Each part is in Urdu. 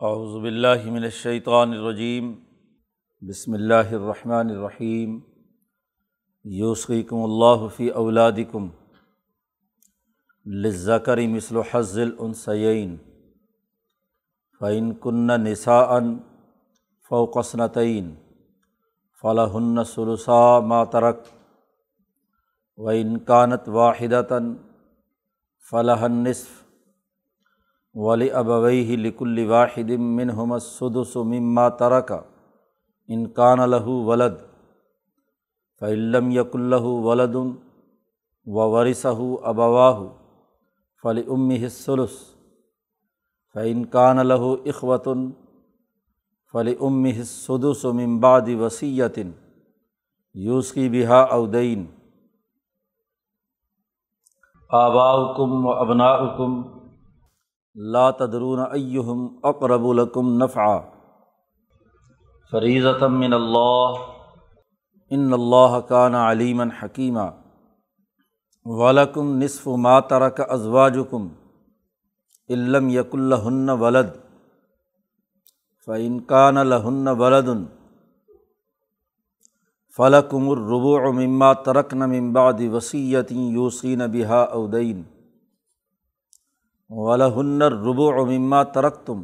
اعوذ باللہ من الشیطان الرجیم۔ بسم اللہ الرحمن الرحیم۔ یوسقیکم اللہ فی اولادکم للذکر مثل حظ الانثیین فإن کن نساء فوق اثنتین فلہن ثلثا ما ترک وإن كانت واحدة فلح النصف ولی ابویہ لکل واحد منہم السدس مما ترک ان کان لہو ولد فعلم یق اللہ ولد و ورثہ ابواہ فلی ام السلس فعن کان اخوتن فلی ام السدس ممباد وسیعتن یوس کی بہا اودین آباؤکم و ابناؤکم لا تدرون ایہم اقرب لکم نفعا فریضۃ من اللہ ان اللہ کان علیما حکیمہ ولکم نصف ما ترک ازواجکم علم یق الہن ولد فعن کان لہن ولد فلکم الربوع مما ترکن من بعد وسیعت یوسین بہا اودین ولہن الربوع مما ترک تم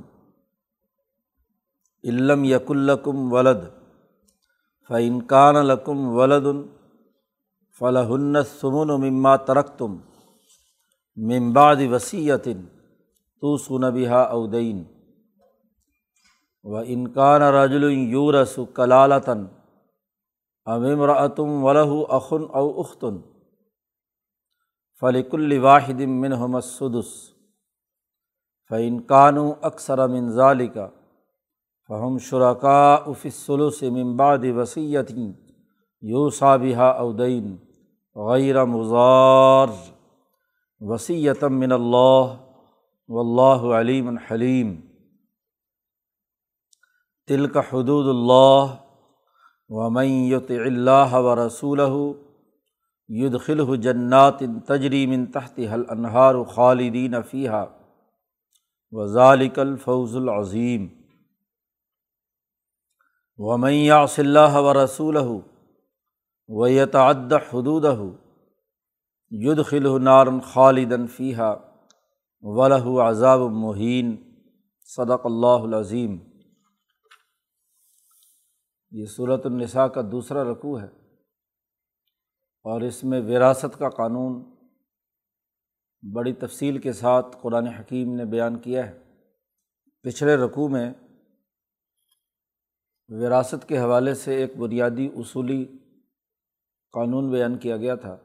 علم یق الکم ولد فعن کان لکم ولد فلاحن سمن مما ترک تم ممباد وسیعتن تو سن بہا اودین و انکان رجل یورس کلالتاً امراتم ولہ اخن او اختن فلک الواحد منہم السدس فعن کانو اکثر منظال کا فہم شرکا افسلو سے ممباد وسیعتیں یو صابہ اودین غیر مزار وسیعتم من اللہ و اللہ علیم الحلیم تلک حدود اللہ ومن اللہ و رسول یدخل جنات تجری من تحت حل انہار خالدین فیحہ وزالک الفوز العظیم. ومیا صلی و رسول و یتعد حدود ید خل نارن خالدن فیحہ ولہ عذاب مہین صدق اللہ العظیم. یہ صورت النساء کا دوسرا رقوع ہے اور اس میں وراثت کا قانون بڑی تفصیل کے ساتھ قرآن حکیم نے بیان کیا ہے۔ پچھلے رقوع میں وراثت کے حوالے سے ایک بنیادی اصولی قانون بیان کیا گیا تھا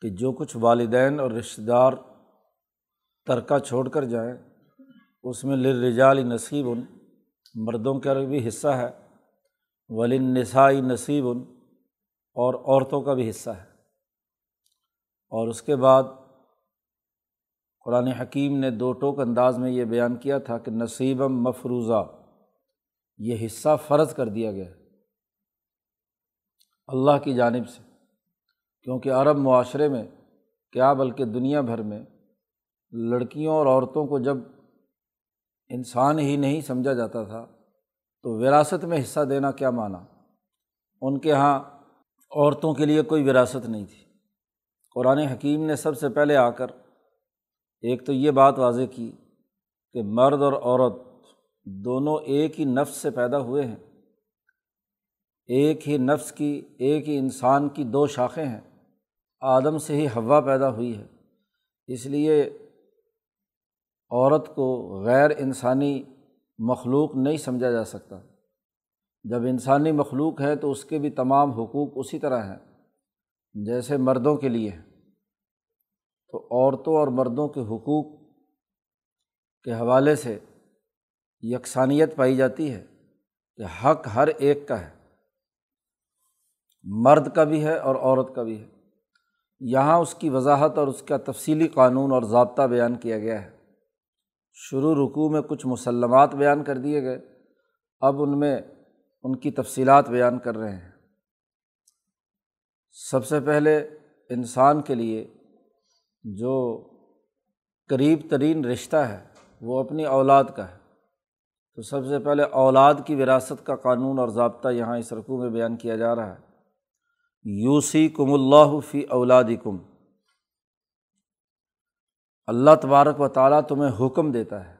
کہ جو کچھ والدین اور رشتہ دار ترکہ چھوڑ کر جائیں، اس میں لرجال نصیب ان مردوں کا بھی حصہ ہے ولن نسائی نصیب ان اور عورتوں کا بھی حصہ ہے۔ اور اس کے بعد قرآن حکیم نے دو ٹوک انداز میں یہ بیان کیا تھا کہ نصیبم مفروضہ، یہ حصہ فرض کر دیا گیا اللہ کی جانب سے، کیونکہ عرب معاشرے میں، کیا بلکہ دنیا بھر میں، لڑکیوں اور عورتوں کو جب انسان ہی نہیں سمجھا جاتا تھا، تو وراثت میں حصہ دینا کیا مانا ان کے یہاں عورتوں کے لیے کوئی وراثت نہیں تھی۔ قرآن حکیم نے سب سے پہلے آ کر ایک تو یہ بات واضح کی کہ مرد اور عورت دونوں ایک ہی نفس سے پیدا ہوئے ہیں۔ ایک ہی نفس کی، ایک ہی انسان کی دو شاخیں ہیں۔ آدم سے ہی ہوا پیدا ہوئی ہے۔ اس لیے عورت کو غیر انسانی مخلوق نہیں سمجھا جا سکتا۔ جب انسانی مخلوق ہے تو اس کے بھی تمام حقوق اسی طرح ہیں۔ جیسے مردوں کے لیے۔ تو عورتوں اور مردوں کے حقوق کے حوالے سے یکسانیت پائی جاتی ہے کہ حق ہر ایک کا ہے۔ مرد کا بھی ہے اور عورت کا بھی ہے۔ یہاں اس کی وضاحت اور اس کا تفصیلی قانون اور ضابطہ بیان کیا گیا ہے۔ شروع رکوع میں کچھ مسلمات بیان کر دیے گئے۔ اب ان میں ان کی تفصیلات بیان کر رہے ہیں۔ سب سے پہلے انسان کے لیے جو قریب ترین رشتہ ہے، وہ اپنی اولاد کا ہے۔ تو سب سے پہلے اولاد کی وراثت کا قانون اور ضابطہ یہاں اس رقوع میں بیان کیا جا رہا ہے۔ یوسی کم اللہ فی اولاد کم اللہ تبارک و تعالیٰ تمہیں حکم دیتا ہے۔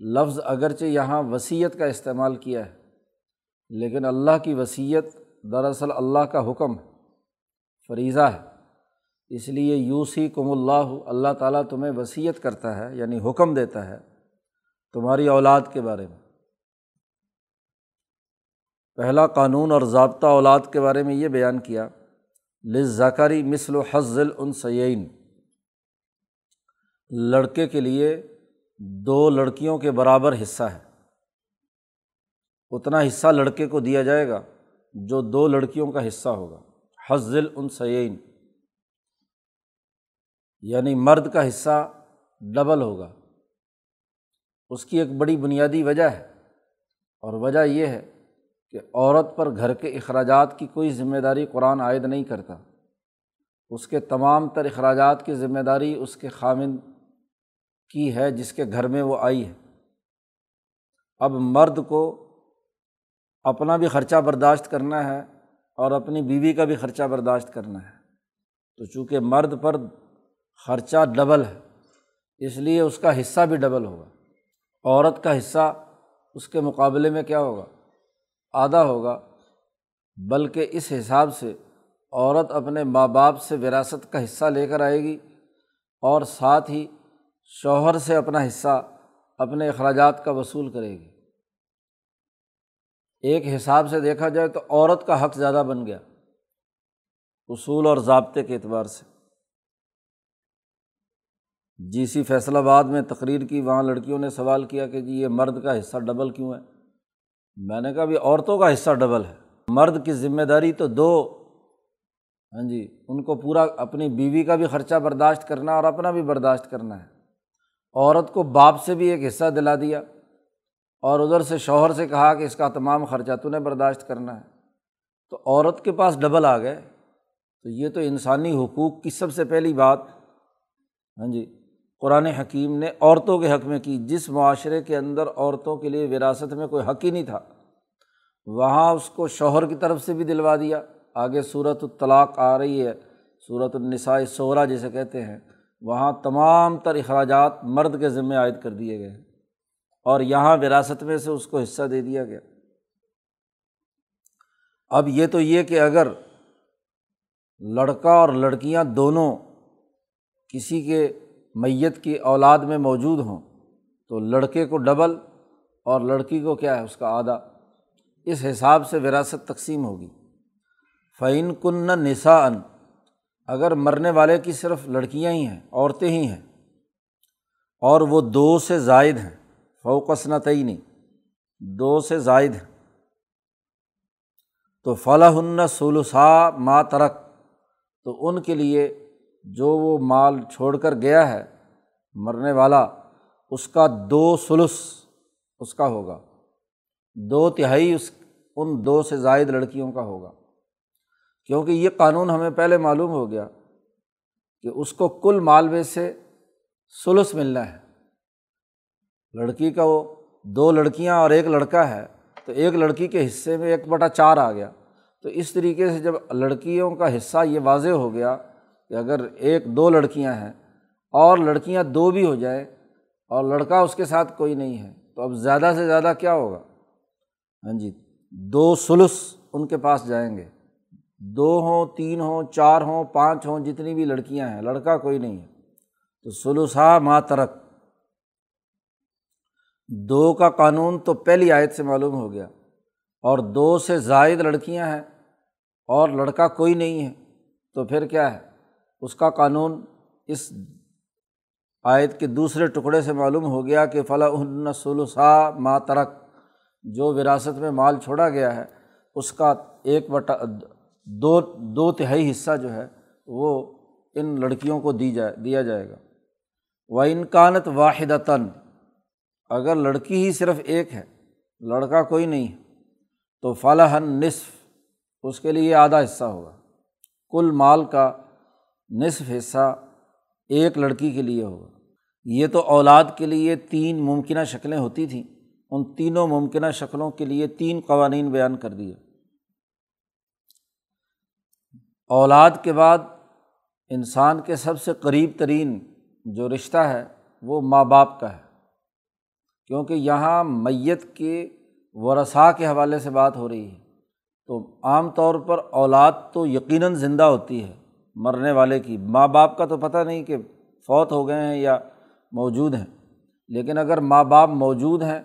لفظ اگرچہ یہاں وصیت کا استعمال کیا ہے، لیکن اللہ کی وصیت دراصل اللہ کا حکم ہے، فریضہ ہے۔ اس لیے یوسی کم اللہ اللہ تعالیٰ تمہیں وصیت کرتا ہے یعنی حکم دیتا ہے تمہاری اولاد کے بارے میں۔ پہلا قانون اور ضابطہ اولاد کے بارے میں یہ بیان کیا لز زکاری مثل و حضل ان سعین لڑکے کے لیے دو لڑکیوں کے برابر حصہ ہے۔ اتنا حصہ لڑکے کو دیا جائے گا۔ جو دو لڑکیوں کا حصہ ہوگا۔ حضل ان سعین یعنی مرد کا حصہ ڈبل ہوگا۔ اس کی ایک بڑی بنیادی وجہ ہے۔ اور وجہ یہ ہے کہ عورت پر گھر کے اخراجات کی کوئی ذمہ داری قرآن عائد نہیں کرتا۔ اس کے تمام تر اخراجات کی ذمہ داری اس کے خامن کی ہے جس کے گھر میں وہ آئی ہے۔ اب مرد کو اپنا بھی خرچہ برداشت کرنا ہے اور اپنی بیوی کا بھی خرچہ برداشت کرنا ہے۔ تو چونکہ مرد پر خرچہ ڈبل ہے، اس لیے اس کا حصہ بھی ڈبل ہوگا۔ عورت کا حصہ اس کے مقابلے میں کیا ہوگا؟ آدھا ہوگا۔ بلکہ اس حساب سے عورت اپنے ماں باپ سے وراثت کا حصہ لے کر آئے گی اور ساتھ ہی شوہر سے اپنا حصہ اپنے اخراجات کا وصول کرے گی۔ ایک حساب سے دیکھا جائے تو عورت کا حق زیادہ بن گیا اصول اور ضابطے کے اعتبار سے۔ جی سی فیصلہ آباد میں تقریر کی، وہاں لڑکیوں نے سوال کیا کہ جی یہ مرد کا حصہ ڈبل کیوں ہے؟ میں نے کہا بھی عورتوں کا حصہ ڈبل ہے۔ مرد کی ذمہ داری تو دو۔ ہاں جی ان کو پورا اپنی بیوی کا بھی خرچہ برداشت کرنا اور اپنا بھی برداشت کرنا ہے۔ عورت کو باپ سے بھی ایک حصہ دلا دیا۔ اور ادھر سے شوہر سے کہا کہ اس کا تمام خرچہ تو نے برداشت کرنا ہے۔ تو عورت کے پاس ڈبل آ گئے۔ تو یہ تو انسانی حقوق کی سب سے پہلی بات۔ ہاں جی قرآن حکیم نے عورتوں کے حق میں کی، جس معاشرے کے اندر عورتوں کے لیے وراثت میں کوئی حق ہی نہیں تھا۔ وہاں اس کو شوہر کی طرف سے بھی دلوا دیا۔ آگے صورت الطلاق آ رہی ہے صورت النساء صورہ جسے کہتے ہیں۔ وہاں تمام تر اخراجات مرد کے ذمے عائد کر دیے گئے۔ ہیں اور یہاں وراثت میں سے اس کو حصہ دے دیا گیا۔ اب یہ تو یہ کہ اگر لڑکا اور لڑکیاں دونوں کسی کے میت کی اولاد میں موجود ہوں تو لڑکے کو ڈبل اور لڑکی کو کیا ہے اس کا آدھا۔ اس حساب سے وراثت تقسیم ہوگی۔ فعین کن نسا ان اگر مرنے والے کی صرف لڑکیاں ہی ہیں، عورتیں ہی ہیں، اور وہ دو سے زائد ہیں۔ فوکس نہ دو سے زائد۔ ہیں تو فلاح سلوسا ماں ترک تو ان کے لیے جو وہ مال چھوڑ کر گیا ہے، مرنے والا، اس کا دو سلس اس کا ہوگا۔ دو تہائی اس، ان دو سے زائد لڑکیوں کا ہوگا۔ کیونکہ یہ قانون ہمیں پہلے معلوم ہو گیا کہ اس کو کل مال میں سے سلس ملنا ہے۔ لڑکی کا وہ دو لڑکیاں اور ایک لڑکا ہے، تو ایک لڑکی کے حصے میں ایک بٹا چار آ گیا۔ تو اس طریقے سے جب لڑکیوں کا حصہ یہ واضح ہو گیا کہ اگر ایک دو لڑکیاں ہیں اور لڑکیاں دو بھی ہو جائیں اور لڑکا اس کے ساتھ کوئی نہیں ہے، تو اب زیادہ سے زیادہ کیا ہوگا؟ ہاں جی دو سلس ان کے پاس جائیں گے۔ دو ہوں، تین ہوں، چار ہوں، پانچ ہوں، جتنی بھی لڑکیاں ہیں، لڑکا کوئی نہیں ہے۔ تو سلوسا ماں ترک دو کا قانون تو پہلی آیت سے معلوم ہو گیا اور دو سے زائد لڑکیاں ہیں اور لڑکا کوئی نہیں ہے، تو پھر کیا ہے؟ اس کا قانون اس آیت کے دوسرے ٹکڑے سے معلوم ہو گیا کہ فلاں سلوسا ماں ترک، جو وراثت میں مال چھوڑا گیا ہے، اس کا ایک بٹا، دو دو تہائی حصہ جو ہے، وہ ان لڑکیوں کو دی جائے، دیا جائے گا۔ و انکانت واحدتاً اگر لڑکی ہی صرف ایک ہے، لڑکا کوئی نہیں ہے تو فلاح نصف اس کے لیے آدھا حصہ ہوگا۔ کل مال کا نصف حصہ ایک لڑکی کے لیے ہوگا۔ یہ تو اولاد کے لیے تین ممکنہ شکلیں ہوتی تھیں۔ ان تینوں ممکنہ شکلوں کے لیے تین قوانین بیان کر دیے۔ اولاد کے بعد انسان کے سب سے قریب ترین جو رشتہ ہے، وہ ماں باپ کا ہے۔ کیونکہ یہاں میت کے ورثاء کے حوالے سے بات ہو رہی ہے۔ تو عام طور پر اولاد تو یقیناً زندہ ہوتی ہے مرنے والے کی۔ ماں باپ کا تو پتہ نہیں کہ فوت ہو گئے ہیں یا موجود ہیں، لیکن اگر ماں باپ موجود ہیں،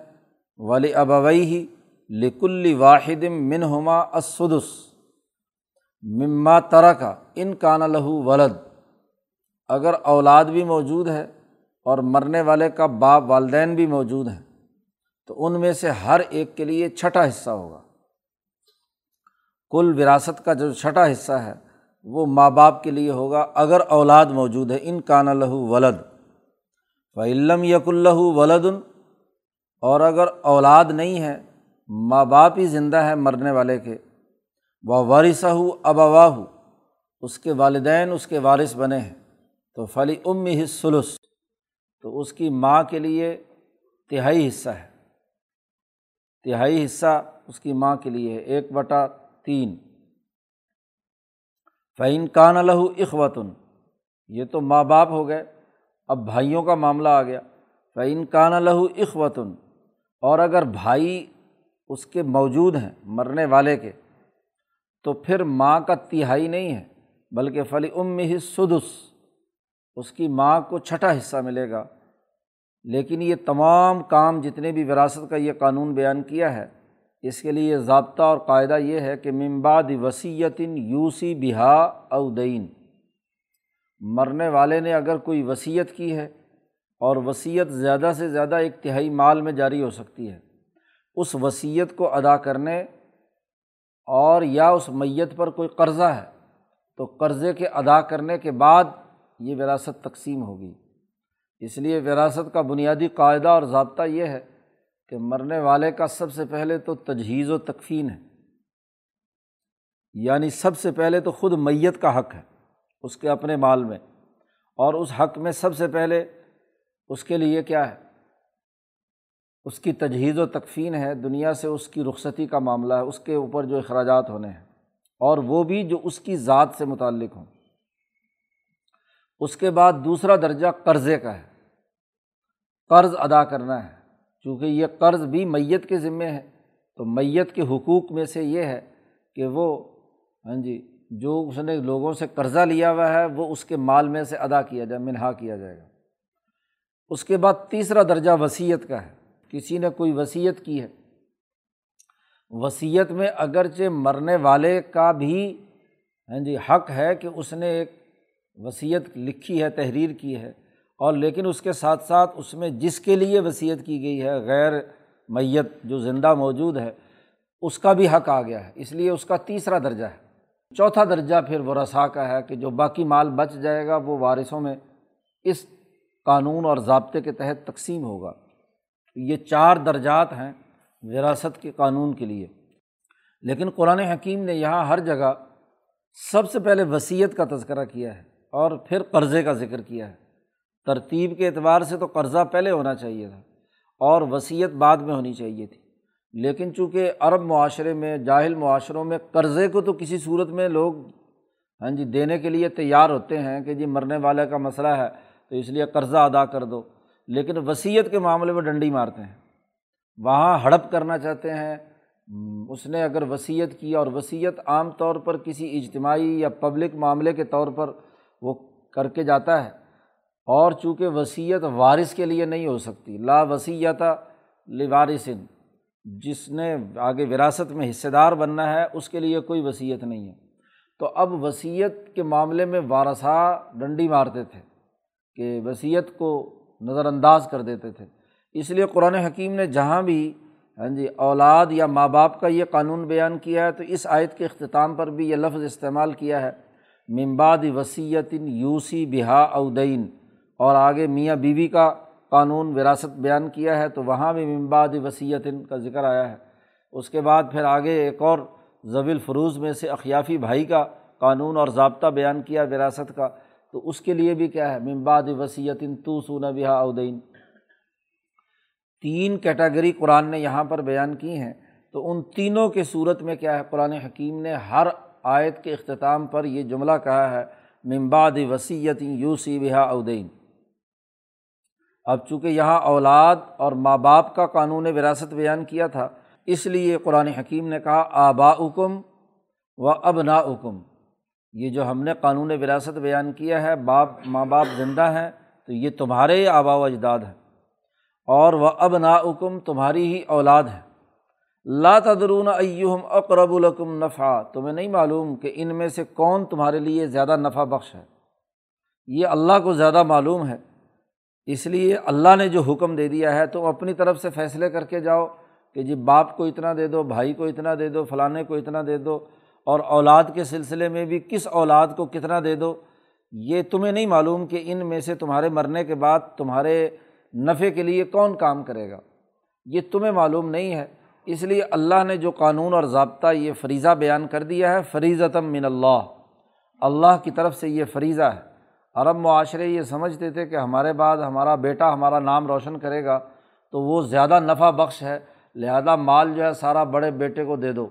ولی ابوئی ہی لکل واحد من ہما اسدس مما ترا کا ان کان لہو ولد۔ اگر اولاد بھی موجود ہے اور مرنے والے کا باپ والدین بھی موجود ہیں، تو ان میں سے ہر ایک کے لیے چھٹا حصہ ہوگا۔ کل وراثت کا جو چھٹا حصہ ہے، وہ ماں باپ کے لیے ہوگا اگر اولاد موجود ہے، ان کان لہو ولد فعلم یق اللہ ولدن، اور اگر اولاد نہیں ہے، ماں باپ ہی زندہ ہے مرنے والے کے وہ وارثہ ہو ابوا ہو اس کے والدین اس کے وارث بنے ہیں۔ تو فلی ام ہی سلس تو اس کی ماں کے لیے تہائی حصہ ہے۔ تہائی حصہ اس کی ماں کے لیے ہے۔ ایک بٹا تین۔ فعین کان الح اخوتن یہ تو ماں باپ ہو گئے۔ اب بھائیوں کا معاملہ آ گیا۔ فعین کان الح اخوتن اور اگر بھائی اس کے موجود ہیں مرنے والے کے، تو پھر ماں کا تہائی نہیں ہے، بلکہ فلی ام ہی سدس اس کی ماں کو چھٹا حصہ ملے گا۔ لیکن یہ تمام کام جتنے بھی وراثت کا یہ قانون بیان کیا ہے، اس کے لیے ضابطہ اور قاعدہ یہ ہے کہ ممباد وسیعتن یوسی بہا اودین مرنے والے نے اگر کوئی وصیت کی ہے اور وصیت زیادہ سے زیادہ ایک تہائی مال میں جاری ہو سکتی ہے، اس وصیت کو ادا کرنے اور یا اس میت پر کوئی قرضہ ہے، تو قرضے کے ادا کرنے کے بعد یہ وراثت تقسیم ہوگی۔ اس لیے وراثت کا بنیادی قاعدہ اور ضابطہ یہ ہے کہ مرنے والے کا سب سے پہلے تو تجہیز و تکفین ہے۔ یعنی سب سے پہلے تو خود میت کا حق ہے اس کے اپنے مال میں۔ اور اس حق میں سب سے پہلے اس کے لیے کیا ہے؟ اس کی تجہیز و تکفین ہے۔ دنیا سے اس کی رخصتی کا معاملہ ہے۔ اس کے اوپر جو اخراجات ہونے ہیں۔ اور وہ بھی جو اس کی ذات سے متعلق ہوں۔ اس کے بعد دوسرا درجہ قرضے کا ہے۔ قرض ادا کرنا ہے۔ چونکہ یہ قرض بھی میت کے ذمے ہے۔ تو میت کے حقوق میں سے یہ ہے کہ وہ ہاں جی جو اس نے لوگوں سے قرضہ لیا ہوا ہے، وہ اس کے مال میں سے ادا کیا جائے، منہا کیا جائے گا۔ اس کے بعد تیسرا درجہ وصیت کا ہے۔ کسی نے کوئی وصیت کی ہے۔ وصیت میں اگرچہ مرنے والے کا بھی ہاں جی حق ہے کہ اس نے ایک وصیت لکھی ہے، تحریر کی ہے، اور لیکن اس کے ساتھ ساتھ اس میں جس کے لیے وصیت کی گئی ہے، غیر میت جو زندہ موجود ہے، اس کا بھی حق آ گیا ہے۔ اس لیے اس کا تیسرا درجہ ہے۔ چوتھا درجہ پھر وہ رسا کا ہے کہ جو باقی مال بچ جائے گا، وہ وارثوں میں اس قانون اور ضابطے کے تحت تقسیم ہوگا۔ یہ چار درجات ہیں وراثت کے قانون کے لیے۔ لیکن قرآن حکیم نے یہاں ہر جگہ سب سے پہلے وصیت کا تذکرہ کیا ہے۔ اور پھر قرضے کا ذکر کیا ہے۔ ترتیب کے اعتبار سے تو قرضہ پہلے ہونا چاہیے تھا اور وصیت بعد میں ہونی چاہیے تھی۔ لیکن چونکہ عرب معاشرے میں، جاہل معاشروں میں قرضے کو تو کسی صورت میں لوگ ہاں جی دینے کے لیے تیار ہوتے ہیں کہ جی مرنے والے کا مسئلہ ہے تو اس لیے قرضہ ادا کر دو۔ لیکن وصیت کے معاملے میں ڈنڈی مارتے ہیں۔ وہاں ہڑپ کرنا چاہتے ہیں۔ اس نے اگر وصیت کی اور وصیت عام طور پر کسی اجتماعی یا پبلک معاملے کے طور پر وہ کر کے جاتا ہے۔ اور چونکہ وصیت وارث کے لیے نہیں ہو سکتی، لا وسیعت لوارثن، جس نے آگے وراثت میں حصے دار بننا ہے، اس کے لیے کوئی وصیت نہیں ہے۔ تو اب وصیت کے معاملے میں وارثہ ڈنڈی مارتے تھے کہ وصیت کو نظر انداز کر دیتے تھے۔ اس لیے قرآن حکیم نے جہاں بھی ہاں جی اولاد یا ماں باپ کا یہ قانون بیان کیا ہے، تو اس آیت کے اختتام پر بھی یہ لفظ استعمال کیا ہے۔ ممباد وسیعت یوسی بہا اودین اور آگے میاں بیوی کا قانون وراثت بیان کیا ہے، تو وہاں بھی ممباد وسیعت کا ذکر آیا ہے۔ اس کے بعد پھر آگے ایک اور ضوی الفروز میں سے اخیافی بھائی کا قانون اور ضابطہ بیان کیا وراثت کا۔ تو اس کے لیے بھی کیا ہے ممباد وسیعت تو سونا بہا اودین تین کیٹاگری قرآن نے یہاں پر بیان کی ہیں۔ تو ان تینوں کے صورت میں کیا ہے، قرآن حکیم نے ہر آیت کے اختتام پر یہ جملہ کہا ہے ممباد وسیعت یو سی بہا اودین اب چونکہ یہاں اولاد اور ماں باپ کا قانون وراثت بیان کیا تھا، اس لیے قرآن حکیم نے کہا آبا حکم و اب نا حکم یہ جو ہم نے قانون وراثت بیان کیا ہے، باپ، ماں باپ زندہ ہیں، تو یہ تمہارے آبا و اجداد ہیں۔ اور وہ اب نا حکم تمہاری ہی اولاد ہے لا تدرون ایہم اقرب الکم نفع، تمہیں نہیں معلوم کہ ان میں سے کون تمہارے لیے زیادہ نفع بخش ہے۔ یہ اللہ کو زیادہ معلوم ہے، اس لیے اللہ نے جو حکم دے دیا ہے، تم اپنی طرف سے فیصلے کر کے جاؤ کہ جی باپ کو اتنا دے دو، بھائی کو اتنا دے دو، فلانے کو اتنا دے دو، اور اولاد کے سلسلے میں بھی کس اولاد کو کتنا دے دو۔ یہ تمہیں نہیں معلوم کہ ان میں سے تمہارے مرنے کے بعد تمہارے نفع کے لیے کون کام کرے گا۔ یہ تمہیں معلوم نہیں ہے۔ اس لیے اللہ نے جو قانون اور ضابطہ یہ فریضہ بیان کر دیا ہے فریضتم من اللہ۔ اللہ کی طرف سے یہ فریضہ ہے۔ عرب معاشرے یہ سمجھتے تھے کہ ہمارے بعد ہمارا بیٹا ہمارا نام روشن کرے گا، تو وہ زیادہ نفع بخش ہے۔ لہذا مال جو ہے سارا بڑے بیٹے کو دے دو،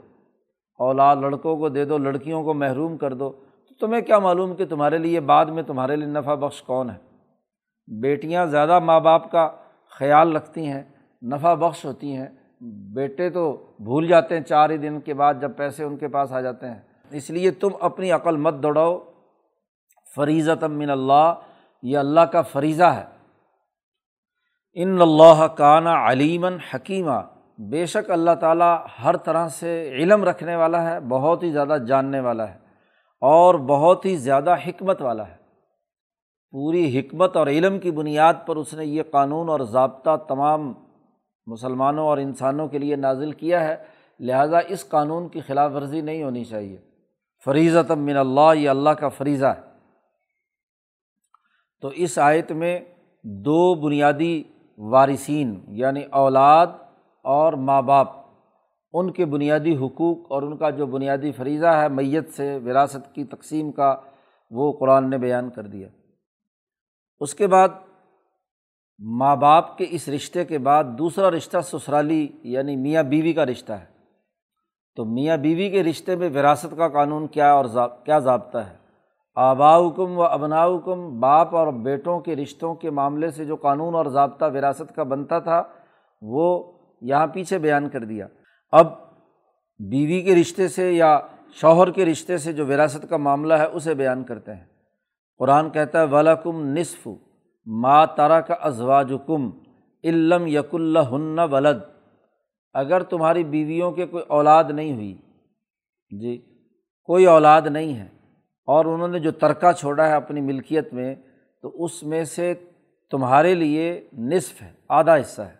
اولاد لڑکوں کو دے دو، لڑکیوں کو محروم کر دو۔ تو تمہیں کیا معلوم کہ تمہارے لیے بعد میں تمہارے لیے نفع بخش کون ہے؟ بیٹیاں زیادہ ماں باپ کا خیال رکھتی ہیں، نفع بخش ہوتی ہیں۔ بیٹے تو بھول جاتے ہیں چار ہی دن کے بعد جب پیسے ان کے پاس آ جاتے ہیں۔ اس لیے تم اپنی عقل مت دوڑاؤ۔ فریضت من اللہ، یہ اللہ کا فریضہ ہے۔ ان اللہ کانا علیمن حکیمہ بے شک اللہ تعالیٰ ہر طرح سے علم رکھنے والا ہے، بہت ہی زیادہ جاننے والا ہے اور بہت ہی زیادہ حکمت والا ہے۔ پوری حکمت اور علم کی بنیاد پر اس نے یہ قانون اور ضابطہ تمام مسلمانوں اور انسانوں کے لیے نازل کیا ہے، لہٰذا اس قانون کی خلاف ورزی نہیں ہونی چاہیے۔ فریضت من اللہ، یہ اللہ کا فریضہ ہے۔ تو اس آیت میں دو بنیادی وارثین یعنی اولاد اور ماں باپ، ان کے بنیادی حقوق اور ان کا جو بنیادی فریضہ ہے، میت سے وراثت کی تقسیم کا وہ قرآن نے بیان کر دیا۔ اس کے بعد ماں باپ کے اس رشتے کے بعد دوسرا رشتہ سسرالی یعنی میاں بیوی کا رشتہ ہے۔ تو میاں بیوی کے رشتے میں وراثت کا قانون کیا اور کیا ضابطہ ہے؟ آباؤکم و ابناؤکم، باپ اور بیٹوں کے رشتوں کے معاملے سے جو قانون اور ضابطہ وراثت کا بنتا تھا، وہ یہاں پیچھے بیان کر دیا۔ اب بیوی کے رشتے سے یا شوہر کے رشتے سے جو وراثت کا معاملہ ہے، اسے بیان کرتے ہیں۔ قرآن کہتا ہے ولاکم نصف ما تارا کا ازواج کم علم یق اللہ ولد اگر تمہاری بیویوں کے کوئی اولاد نہیں ہوئی جی کوئی اولاد نہیں ہے اور انہوں نے جو ترکہ چھوڑا ہے اپنی ملکیت میں، تو اس میں سے تمہارے لیے نصف ہے، آدھا حصہ ہے۔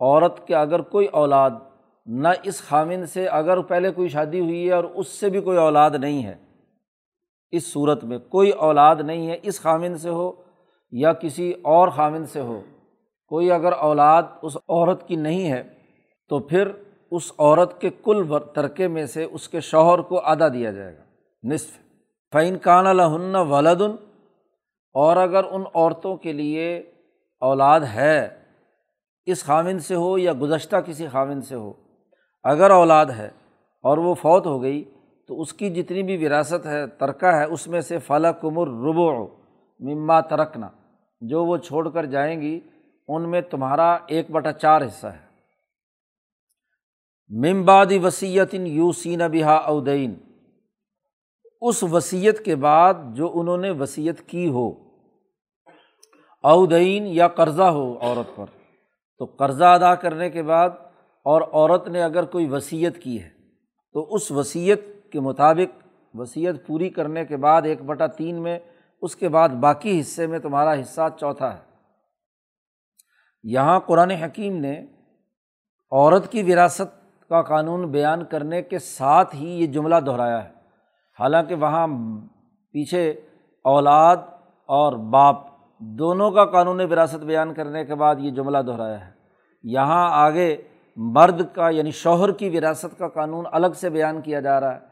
عورت کے اگر کوئی اولاد نہ اس خامن سے اگر پہلے کوئی شادی ہوئی ہے اور اس سے بھی کوئی اولاد نہیں ہے، اس صورت میں کوئی اولاد نہیں ہے، اس خامن سے ہو یا کسی اور خامن سے ہو، کوئی اگر اولاد اس عورت کی نہیں ہے، تو پھر اس عورت کے کل ترکے میں سے اس کے شوہر کو آدھا دیا جائے گا، نصف۔ فعین کان الہن ولادن اور اگر ان عورتوں کے لیے اولاد ہے، اس خامن سے ہو یا گزشتہ کسی خامن سے ہو، اگر اولاد ہے اور وہ فوت ہو گئی، تو اس کی جتنی بھی وراثت ہے، ترکہ ہے، اس میں سے فلاں کمر ربو مما ترکنا جو وہ چھوڑ کر جائیں گی، ان میں تمہارا ایک بٹا چار حصہ ہے۔ ممبادی وسیعت یو سین بہا اودین۔ اس وصیت کے بعد جو انہوں نے وصیت کی ہو، اودین یا قرضہ ہو عورت پر۔ تو قرضہ ادا کرنے کے بعد اور عورت نے اگر کوئی وصیت کی ہے، تو اس وصیت کے مطابق وصیت پوری کرنے کے بعد ایک بٹا تین میں اس کے بعد باقی حصے میں تمہارا حصہ چوتھا ہے۔ یہاں قرآن حکیم نے عورت کی وراثت کا قانون بیان کرنے کے ساتھ ہی یہ جملہ دہرایا ہے۔ حالانکہ وہاں پیچھے اولاد اور باپ دونوں کا قانون وراثت بیان کرنے کے بعد یہ جملہ دہرایا ہے۔ یہاں آگے مرد کا یعنی شوہر کی وراثت کا قانون الگ سے بیان کیا جا رہا ہے۔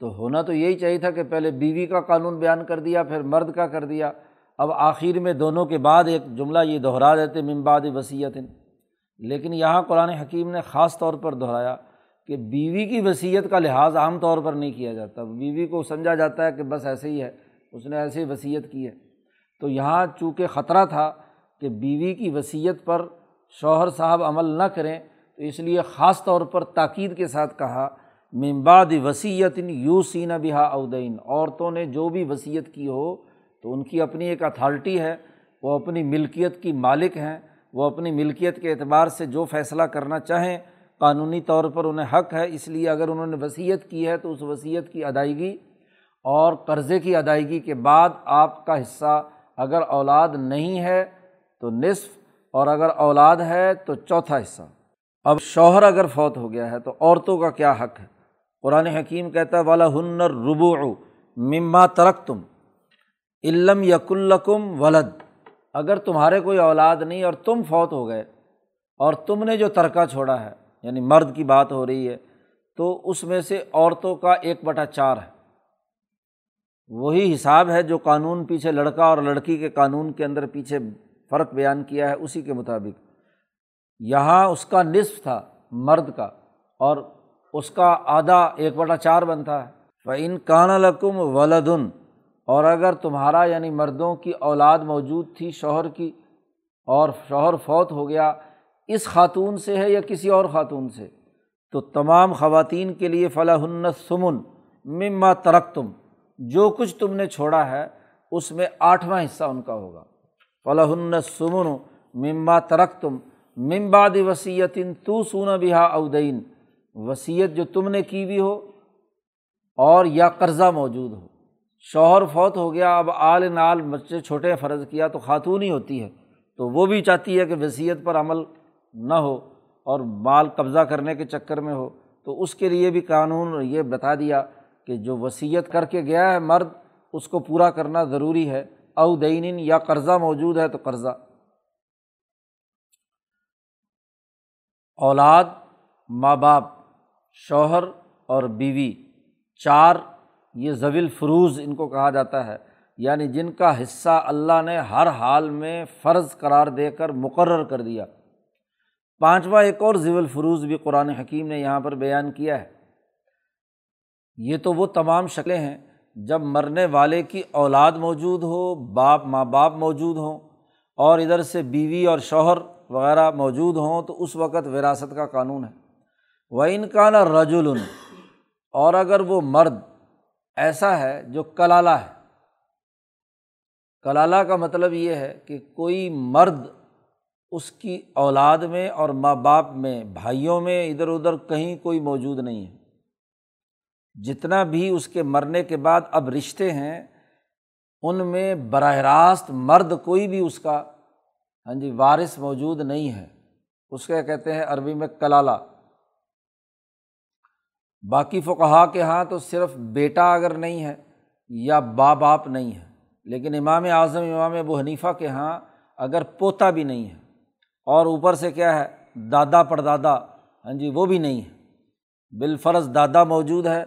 تو ہونا تو یہی چاہیے تھا کہ پہلے بیوی کا قانون بیان کر دیا، پھر مرد کا کر دیا۔ اب آخر میں دونوں کے بعد ایک جملہ یہ دہرا دیتے ممباد وصیت لیکن یہاں قرآن حکیم نے خاص طور پر دہرایا کہ بیوی کی وصیت کا لحاظ عام طور پر نہیں کیا جاتا۔ بیوی کو سمجھا جاتا ہے کہ بس ایسے ہی ہے، اس نے ایسے ہی وصیت کی ہے۔ تو یہاں چونکہ خطرہ تھا کہ بیوی کی وصیت پر شوہر صاحب عمل نہ کریں، تو اس لیے خاص طور پر تاکید کے ساتھ کہا ممباد وصیت یو سین بہا اودین عورتوں نے جو بھی وصیت کی ہو، تو ان کی اپنی ایک اتھارٹی ہے، وہ اپنی ملکیت کی مالک ہیں۔ وہ اپنی ملکیت کے اعتبار سے جو فیصلہ کرنا چاہیں، قانونی طور پر انہیں حق ہے۔ اس لیے اگر انہوں نے وصیت کی ہے، تو اس وصیت کی ادائیگی اور قرضے کی ادائیگی کے بعد آپ کا حصہ اگر اولاد نہیں ہے، تو نصف، اور اگر اولاد ہے، تو چوتھا حصہ۔ اب شوہر اگر فوت ہو گیا ہے، تو عورتوں کا کیا حق ہے؟ قرآن حکیم کہتا ہے والا ہنر ربو مما ترک تم علم یق القم ولد۔ اگر تمہارے کوئی اولاد نہیں اور تم فوت ہو گئے اور تم نے جو ترکہ چھوڑا ہے یعنی مرد کی بات ہو رہی ہے، تو اس میں سے عورتوں کا ایک بٹا چار ہے۔ وہی حساب ہے جو قانون پیچھے لڑکا اور لڑکی کے قانون کے اندر پیچھے فرق بیان کیا ہے، اسی کے مطابق۔ یہاں اس کا نصف تھا مرد کا اور اس کا آدھا ایک بٹا چار بنتا ہے۔ وہ ان کان القم ولادن اور اگر تمہارا یعنی مردوں کی اولاد موجود تھی شوہر کی اور شوہر فوت ہو گیا اس خاتون سے ہے یا کسی اور خاتون سے، تو تمام خواتین کے لیے فلاح سمن مما ترک تم جو کچھ تم نے چھوڑا ہے، اس میں آٹھواں حصہ ان کا ہوگا۔ فلاح سمن مما ترک تم ممباد وسیعت تو سونا بہا اودین وصیت جو تم نے کی بھی ہو اور یا قرضہ موجود ہو۔ شوہر فوت ہو گیا، اب آل نال بچے چھوٹے فرض کیا تو خاتون ہی ہوتی ہے، تو وہ بھی چاہتی ہے کہ وصیت پر عمل نہ ہو اور مال قبضہ کرنے کے چکر میں ہو۔ تو اس کے لیے بھی قانون یہ بتا دیا کہ جو وصیت کر کے گیا ہے مرد، اس کو پورا کرنا ضروری ہے۔ او دین یا قرضہ موجود ہے تو قرضہ۔ اولاد، ماں باپ شوہر اور بیوی، چار، یہ زویل فروز ان کو کہا جاتا ہے یعنی جن کا حصہ اللہ نے ہر حال میں فرض قرار دے کر مقرر کر دیا۔ پانچواں ایک اور ضوی الفروز بھی قرآن حکیم نے یہاں پر بیان کیا ہے۔ یہ تو وہ تمام شکلیں ہیں جب مرنے والے کی اولاد موجود ہو، باپ، ماں باپ موجود ہوں اور ادھر سے بیوی اور شوہر وغیرہ موجود ہوں، تو اس وقت وراثت کا قانون ہے۔ وہ ان کا نا رج اور اگر وہ مرد ایسا ہے جو کلالہ ہے۔ کلالہ کا مطلب یہ ہے کہ کوئی مرد اس کی اولاد میں اور ماں باپ میں، بھائیوں میں ادھر ادھر کہیں کوئی موجود نہیں ہے۔ جتنا بھی اس کے مرنے کے بعد اب رشتے ہیں، ان میں براہ راست مرد کوئی بھی اس کا ہاں جی وارث موجود نہیں ہے۔ اس کے کہتے ہیں؟ عربی میں کلالہ۔ باقی فقہا کے ہاں تو صرف بیٹا اگر نہیں ہے یا باں باپ نہیں ہے، لیکن امام اعظم، امام ابو حنیفہ کے ہاں اگر پوتا بھی نہیں ہے اور اوپر سے کیا ہے، دادا پردادا ہاں جی وہ بھی نہیں ہے۔ بالفرض دادا موجود ہے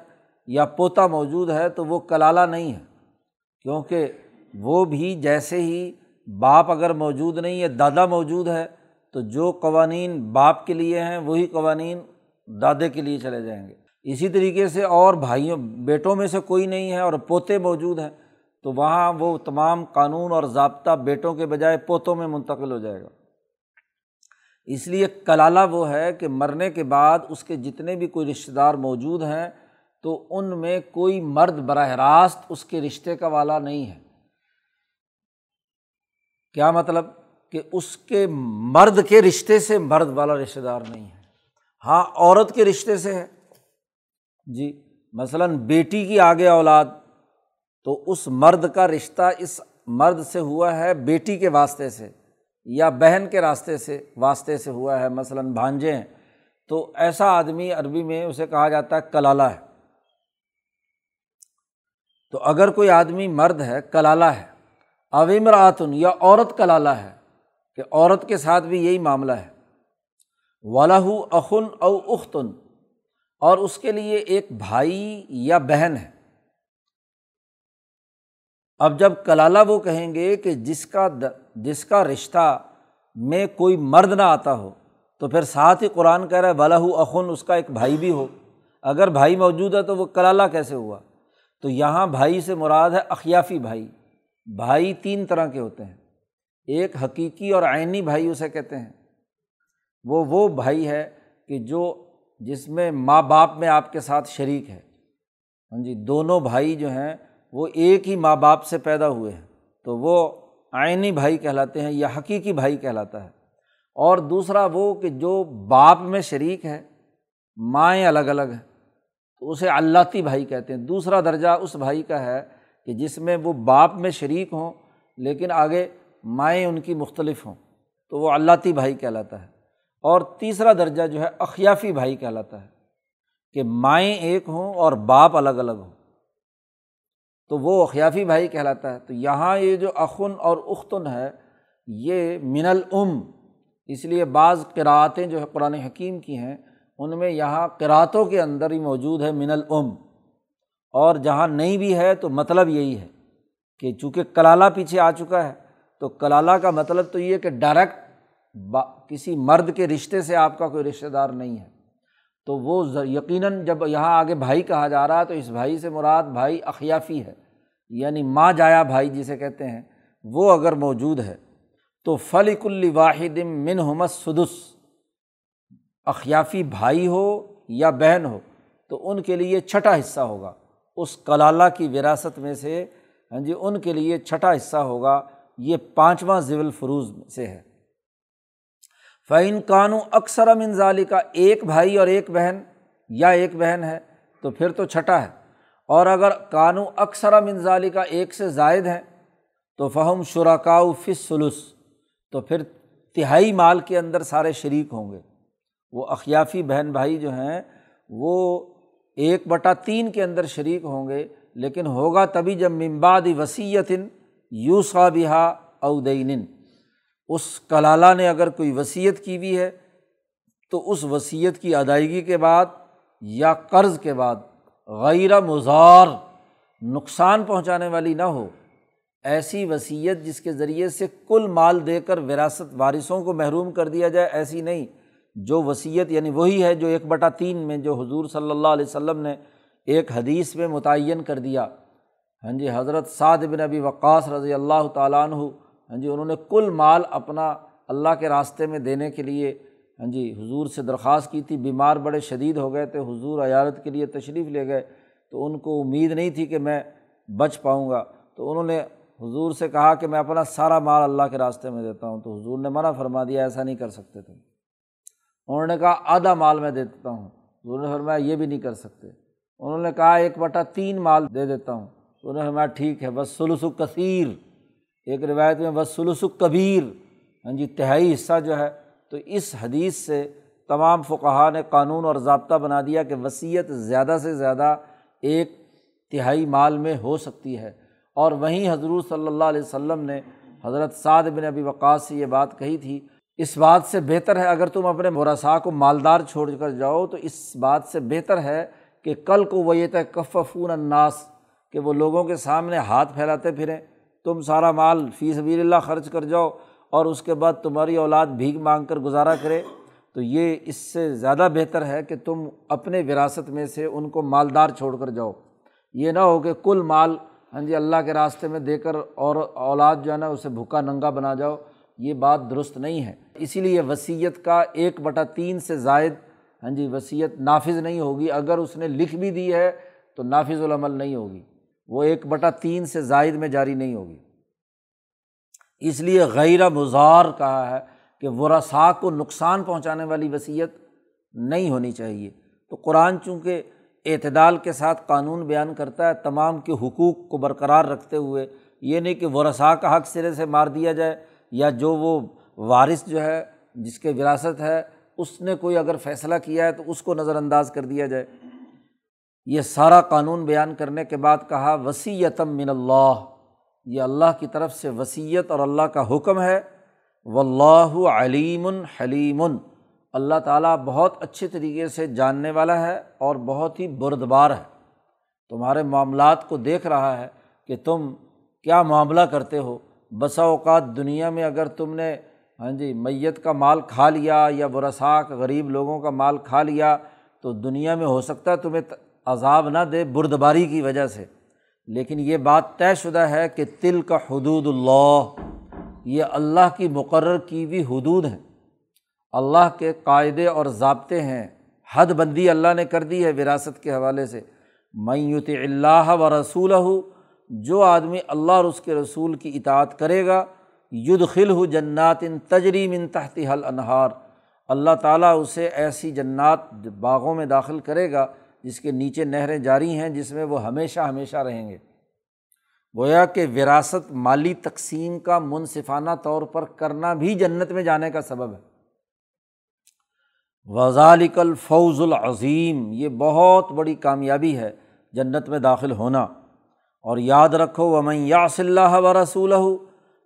یا پوتا موجود ہے تو وہ کلالہ نہیں ہے، کیونکہ وہ بھی جیسے ہی باپ اگر موجود نہیں ہے، دادا موجود ہے، تو جو قوانین باپ کے لیے ہیں، وہی قوانین دادے کے لیے چلے جائیں گے۔ اسی طریقے سے اور بھائیوں، بیٹوں میں سے کوئی نہیں ہے اور پوتے موجود ہیں، تو وہاں وہ تمام قانون اور ضابطہ بیٹوں کے بجائے پوتوں میں منتقل ہو جائے گا۔ اس لیے کلالہ وہ ہے کہ مرنے کے بعد اس کے جتنے بھی کوئی رشتہ دار موجود ہیں، تو ان میں کوئی مرد براہ راست اس کے رشتے کا والا نہیں ہے۔ کیا مطلب؟ کہ اس کے مرد کے رشتے سے مرد والا رشتہ دار نہیں ہے۔ ہاں عورت کے رشتے سے ہے۔ جی مثلاً بیٹی کی آگے اولاد، تو اس مرد کا رشتہ اس مرد سے ہوا ہے بیٹی کے واسطے سے یا بہن کے راستے سے، واسطے سے ہوا ہے، مثلاً بھانجے ہیں۔ تو ایسا آدمی عربی میں اسے کہا جاتا ہے کلالہ ہے۔ تو اگر کوئی آدمی مرد ہے، کلالہ ہے اویمراتن یا عورت کلالہ ہے، کہ عورت کے ساتھ بھی یہی معاملہ ہے۔ ولاح اخن او اختن اور اس کے لیے ایک بھائی یا بہن ہے۔ اب جب کلالہ وہ کہیں گے کہ جس کا جس کا رشتہ میں کوئی مرد نہ آتا ہو، تو پھر ساتھ ہی قرآن کہہ رہا ہے بلا اخن اس کا ایک بھائی بھی ہو۔ اگر بھائی موجود ہے تو وہ کلالہ کیسے ہوا؟ تو یہاں بھائی سے مراد ہے اخیافی بھائی۔ بھائی تین طرح کے ہوتے ہیں۔ ایک حقیقی اور عینی بھائی اسے کہتے ہیں۔ وہ وہ بھائی ہے کہ جو جس میں ماں باپ میں آپ کے ساتھ شریک ہے۔ ہاں جی دونوں بھائی جو ہیں، وہ ایک ہی ماں باپ سے پیدا ہوئے ہیں۔ تو وہ آئینی بھائی کہلاتے ہیں یا حقیقی بھائی کہلاتا ہے۔ اور دوسرا وہ کہ جو باپ میں شریک ہے، مائیں الگ الگ ہیں۔ تو اسے اللہتی بھائی کہتے ہیں۔ دوسرا درجہ اس بھائی کا ہے کہ جس میں وہ باپ میں شریک ہوں، لیکن آگے مائیں ان کی مختلف ہوں۔ تو وہ اللہتی بھائی کہلاتا ہے۔ اور تیسرا درجہ جو ہے اخیافی بھائی کہلاتا ہے کہ مائیں ایک ہوں اور باپ الگ الگ ہوں۔ تو وہ اخیافی بھائی کہلاتا ہے۔ تو یہاں یہ جو اخن اور اختن ہے، یہ من العم اس لیے بعض قرأتیں جو ہے قرآن حکیم کی ہیں، ان میں یہاں قرأتوں کے اندر ہی موجود ہے من العم اور جہاں نہیں بھی ہے تو مطلب یہی ہے کہ چونکہ کلالہ پیچھے آ چکا ہے، تو کلالہ کا مطلب تو یہ کہ ڈائریکٹ کسی مرد کے رشتے سے آپ کا کوئی رشتہ دار نہیں ہے۔ تو وہ یقیناً جب یہاں آگے بھائی کہا جا رہا ہے تو اس بھائی سے مراد بھائی اخیافی ہے یعنی ماں جایا بھائی جسے کہتے ہیں، وہ اگر موجود ہے تو فلک واحد من حمس سدس اخیافی بھائی ہو یا بہن ہو، تو ان کے لیے چھٹا حصہ ہوگا۔ اس کلالہ کی وراثت میں سے ہاں جی ان کے لیے چھٹا حصہ ہوگا۔ یہ پانچواں ضوی الفروز سے ہے۔ فعین کانو اکثر منظالی کا ایک بھائی اور ایک بہن یا ایک بہن ہے، تو پھر تو چھٹا ہے۔ اور اگر کانو اکثر منظالی کا ایک سے زائد ہے تو فہم شراکاؤ فص سلوس تو پھر تہائی مال کے اندر سارے شریک ہوں گے۔ وہ اخیافی بہن بھائی جو ہیں، وہ ایک بٹا تین کے اندر شریک ہوں گے، لیکن ہوگا تبھی جب ممباد وسیعتن یوسا بہا اودین اس کلالہ نے اگر کوئی وصیت کی ہوئی ہے، تو اس وصیت کی ادائیگی کے بعد یا قرض کے بعد غیر مزار نقصان پہنچانے والی نہ ہو، ایسی وصیت جس کے ذریعے سے کل مال دے کر وراثت وارثوں کو محروم کر دیا جائے، ایسی نہیں۔ جو وصیت یعنی وہی ہے جو ایک بٹا تین میں جو حضور صلی اللہ علیہ وسلم نے ایک حدیث میں متعین کر دیا۔ ہاں جی حضرت سعد بن ابی وقاص رضی اللہ تعالیٰ عنہ ہاں جی انہوں نے کل مال اپنا اللہ کے راستے میں دینے کے لیے ہاں جی حضور سے درخواست کی تھی، بیمار بڑے شدید ہو گئے تھے، حضور عیارت کے لیے تشریف لے گئے، تو ان کو امید نہیں تھی کہ میں بچ پاؤں گا۔ تو انہوں نے حضور سے کہا کہ میں اپنا سارا مال اللہ کے راستے میں دیتا ہوں، تو حضور نے منع فرما دیا، ایسا نہیں کر سکتے تھے انہوں نے کہا، آدھا مال میں دے دیتا ہوں۔ حضور نے فرمایا، یہ بھی نہیں کر سکتے۔ انہوں نے کہا، ایک بٹا تین مال دے دیتا ہوں۔ تو انہوں نے فرمایا، ٹھیک ہے، بس سلوس و کثیر۔ ایک روایت میں بس سلوس و کبیر ہاں جی تہائی حصہ جو ہے، تو اس حدیث سے تمام فقہ نے قانون اور ضابطہ بنا دیا کہ وصیت زیادہ سے زیادہ ایک تہائی مال میں ہو سکتی ہے۔ اور وہیں حضرت صلی اللہ علیہ وسلم نے حضرت سعد بن ابی وقاص سے یہ بات کہی تھی، اس بات سے بہتر ہے اگر تم اپنے مراسا کو مالدار چھوڑ کر جاؤ، تو اس بات سے بہتر ہے کہ کل کو وہ یہ طے کففون الناس، کہ وہ لوگوں کے سامنے ہاتھ پھیلاتے پھریں۔ تم سارا مال فی سبیل اللہ خرچ کر جاؤ اور اس کے بعد تمہاری اولاد بھیگ مانگ کر گزارا کرے، تو یہ اس سے زیادہ بہتر ہے کہ تم اپنے وراثت میں سے ان کو مالدار چھوڑ کر جاؤ۔ یہ نہ ہو کہ کل مال ہاں جی اللہ کے راستے میں دے کر اور اولاد جو ہے نا، اسے بھوکا ننگا بنا جاؤ، یہ بات درست نہیں ہے۔ اسی لیے وصیت کا ایک بٹا تین سے زائد ہاں جی وصیت نافذ نہیں ہوگی۔ اگر اس نے لکھ بھی دی ہے تو نافذ العمل نہیں ہوگی۔ وہ ایک بٹا تین سے زائد میں جاری نہیں ہوگی۔ اس لیے غیر مزار کہا ہے کہ ورثا کو نقصان پہنچانے والی وصیت نہیں ہونی چاہیے۔ تو قرآن چونکہ اعتدال کے ساتھ قانون بیان کرتا ہے، تمام کے حقوق کو برقرار رکھتے ہوئے، یہ نہیں کہ ورثا کا حق سرے سے مار دیا جائے یا جو وہ وارث جو ہے، جس کے وراثت ہے، اس نے کوئی اگر فیصلہ کیا ہے تو اس کو نظر انداز کر دیا جائے۔ یہ سارا قانون بیان کرنے کے بعد کہا وسیعتم من اللہ، یہ اللہ کی طرف سے وصیت اور اللہ کا حکم ہے۔ و اللہ علیم حلیم، اللہ تعالیٰ بہت اچھے طریقے سے جاننے والا ہے اور بہت ہی بردبار ہے۔ تمہارے معاملات کو دیکھ رہا ہے کہ تم کیا معاملہ کرتے ہو۔ بسا اوقات دنیا میں اگر تم نے ہاں جی میت کا مال کھا لیا یا برساک غریب لوگوں کا مال کھا لیا تو دنیا میں ہو سکتا ہے تمہیں عذاب نہ دے بردباری کی وجہ سے۔ لیکن یہ بات طے شدہ ہے کہ تل کا حدود اللہ، یہ اللہ کی مقرر کی ہوئی حدود ہیں۔ اللہ کے قاعدے اور ضابطے ہیں۔ حد بندی اللہ نے کر دی ہے وراثت کے حوالے سے۔ میت اللہ و رسول جو آدمی اللہ اور اس کے رسول کی اطاعت کرے گا ید خل ہو جنات ان تجریم ان تحت حل انہار اللہ تعالیٰ اسے ایسی جنات باغوں میں داخل کرے گا جس کے نیچے نہریں جاری ہیں، جس میں وہ ہمیشہ ہمیشہ رہیں گے۔ گویا کہ وراثت مالی تقسیم کا منصفانہ طور پر کرنا بھی جنت میں جانے کا سبب ہے۔ وزالک الفوز العظیم، یہ بہت بڑی کامیابی ہے جنت میں داخل ہونا۔ اور یاد رکھو و میں یا و رسول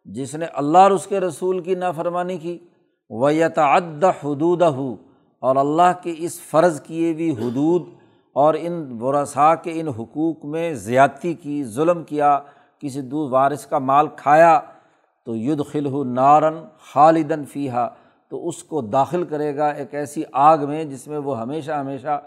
جس نے اللہ اور اس کے رسول کی نافرمانی کی و یتعد حدود اور اللہ کے اس فرض کیے ہوئی حدود اور ان ورثاء کے ان حقوق میں زیادتی کی، ظلم کیا، کسی دو وارث کا مال کھایا، تو ید خل نارن خالدن فیحہ تو اس کو داخل کرے گا ایک ایسی آگ میں جس میں وہ ہمیشہ ہمیشہ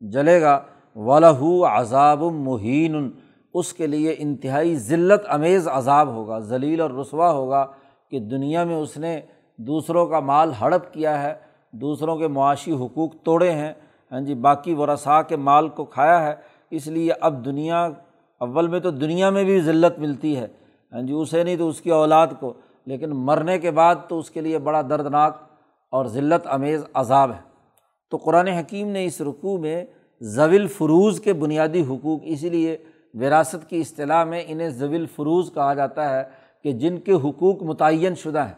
جلے گا۔ ولہ عذاب مہین اس کے لیے انتہائی ذلت، امیز عذاب ہوگا، ذلیل اور رسوا ہوگا کہ دنیا میں اس نے دوسروں کا مال ہڑپ کیا ہے، دوسروں کے معاشی حقوق توڑے ہیں۔ ہاں جی باقی ورثاء کے مال کو کھایا ہے، اس لیے اب دنیا، اول میں تو دنیا میں بھی ذلت ملتی ہے۔ ہاں جی اسے نہیں تو اس کی اولاد کو، لیکن مرنے کے بعد تو اس کے لیے بڑا دردناک اور ذلت امیز عذاب ہے۔ تو قرآن حکیم نے اس رقوع میں ضویل فروز کے بنیادی حقوق، اسی لیے وراثت کی اصطلاح میں انہیں ضویل فروز کہا جاتا ہے کہ جن کے حقوق متعین شدہ ہیں۔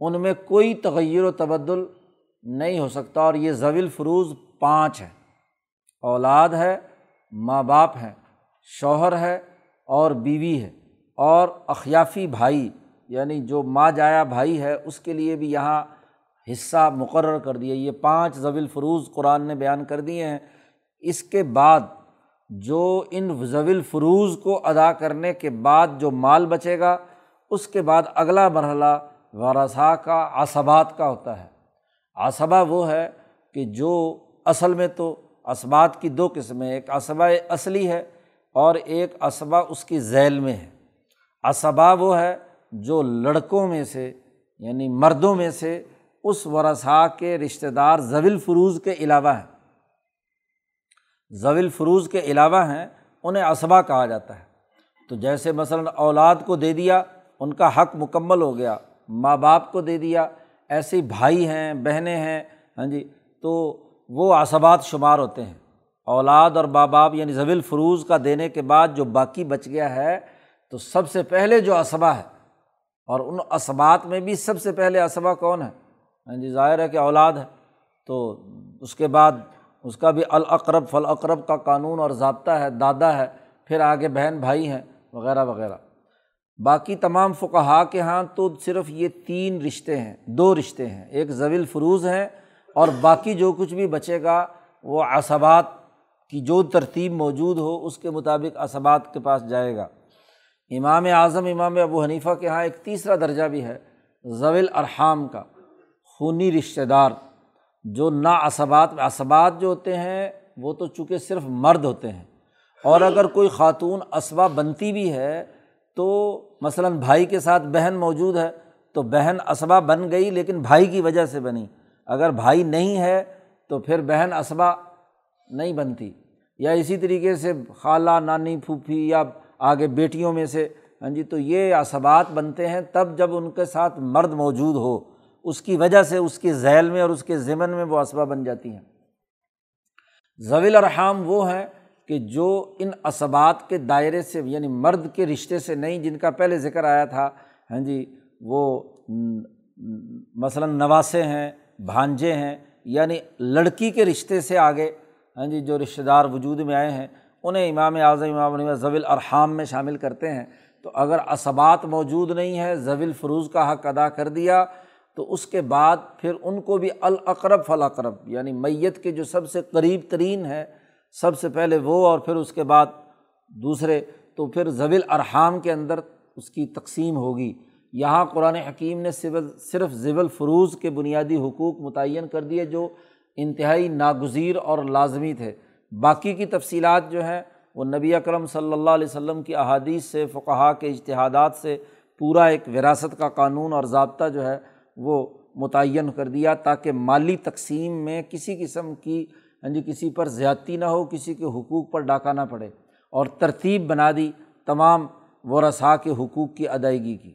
ان میں کوئی تغیر و تبدل نہیں ہو سکتا اور یہ ضویل فروز پانچ ہے اولاد ہے، ماں باپ ہیں، شوہر ہے اور بیوی ہے اور اخیافی بھائی یعنی جو ماں جایا بھائی ہے، اس کے لیے بھی یہاں حصہ مقرر کر دیا یہ پانچ ضویل فروز قرآن نے بیان کر دیے ہیں۔ اس کے بعد جو ان ضویل فروز کو ادا کرنے کے بعد جو مال بچے گا، اس کے بعد اگلا مرحلہ ورثا کا، عصبات کا ہوتا ہے۔ عصبہ وہ ہے کہ جو اصل میں تو اسبات کی دو قسمیں ایک اسبہ اصلی ہے اور ایک اسبہ اس کی ذیل میں ہے۔ اسبا وہ ہے جو لڑکوں میں سے یعنی مردوں میں سے اس ورثا کے رشتہ دار ضویل فروز کے علاوہ ہیں۔ ضویل فروز کے علاوہ ہیں، انہیں اسبا کہا جاتا ہے۔ تو جیسے مثلاً اولاد کو دے دیا، ان کا حق مکمل ہو گیا، ماں باپ کو دے دیا ایسے بھائی ہیں، بہنیں ہیں ہاں جی تو وہ اسبات شمار ہوتے ہیں۔ اولاد اور ماں باپ یعنی ضویل فروز کا دینے کے بعد جو باقی بچ گیا ہے، تو سب سے پہلے جو اسبا ہے۔ اور ان اسبات میں بھی سب سے پہلے اسبا کون ہے؟ ہاں جی ظاہر ہے کہ اولاد ہے۔ تو اس کے بعد اس کا بھی الاقرب فلاقرب کا قانون اور ضابطہ ہے، دادا ہے، پھر آگے بہن بھائی ہیں، وغیرہ وغیرہ۔ باقی تمام فقہا کے یہاں تو صرف یہ تین رشتے ہیں، دو رشتے ہیں۔ ایک ضویل فروز ہیں اور باقی جو کچھ بھی بچے گا، وہ اسبات کی جو ترتیب موجود ہو، اس کے مطابق اسبات کے پاس جائے گا۔ امام اعظم، امام ابو حنیفہ کے یہاں ایک تیسرا درجہ بھی ہے ضویل ارحام کا، خونی رشتہ دار، جو نا اسبات اسبات جو ہوتے ہیں، وہ تو چونکہ صرف مرد ہوتے ہیں۔ اور اگر کوئی خاتون اسبا بنتی بھی ہے، تو مثلاً بھائی کے ساتھ بہن موجود ہے، تو بہن اسبا بن گئی، لیکن بھائی کی وجہ سے بنی۔ اگر بھائی نہیں ہے تو پھر بہن اسبا نہیں بنتی۔ یا اسی طریقے سے خالہ، نانی، پھوپھی یا آگے بیٹیوں میں سے ہاں جی تو یہ اسبات بنتے ہیں تب جب ان کے ساتھ مرد موجود ہو۔ اس کی وجہ سے اس کے ذیل میں اور اس کے ذمن میں وہ اسبا بن جاتی ہیں۔ ضویل الرحام وہ ہیں کہ جو ان اسبات کے دائرے سے یعنی مرد کے رشتے سے نہیں، جن کا پہلے ذکر آیا تھا ہاں جی وہ مثلاً نواسے ہیں بھانجے ہیں یعنی لڑکی کے رشتے سے آگے ہاں جی جو رشتہ دار وجود میں آئے ہیں، انہیں امام اعظم، امام ضویل ارحام میں شامل کرتے ہیں۔ تو اگر اسبات موجود نہیں ہے ضویل فروز کا حق ادا کر دیا، تو اس کے بعد پھر ان کو بھی الاقرب فلاقرب یعنی میت کے جو سب سے قریب ترین ہے سب سے پہلے وہ اور پھر اس کے بعد دوسرے، تو پھر زویل ارحام کے اندر اس کی تقسیم ہوگی۔ یہاں قرآن حکیم نے صرف ضو الفروز کے بنیادی حقوق متعین کر دیے جو انتہائی ناگزیر اور لازمی تھے۔ باقی کی تفصیلات جو ہیں، وہ نبی اکرم صلی اللہ علیہ وسلم کی احادیث سے، فقہا کے اجتہادات سے پورا ایک وراثت کا قانون اور ضابطہ جو ہے، وہ متعین کر دیا تاکہ مالی تقسیم میں کسی قسم کی ہاں جی کسی پر زیادتی نہ ہو، کسی کے حقوق پر ڈاکہ نہ پڑے اور ترتیب بنا دی تمام ورثاء کے حقوق کی ادائیگی کی۔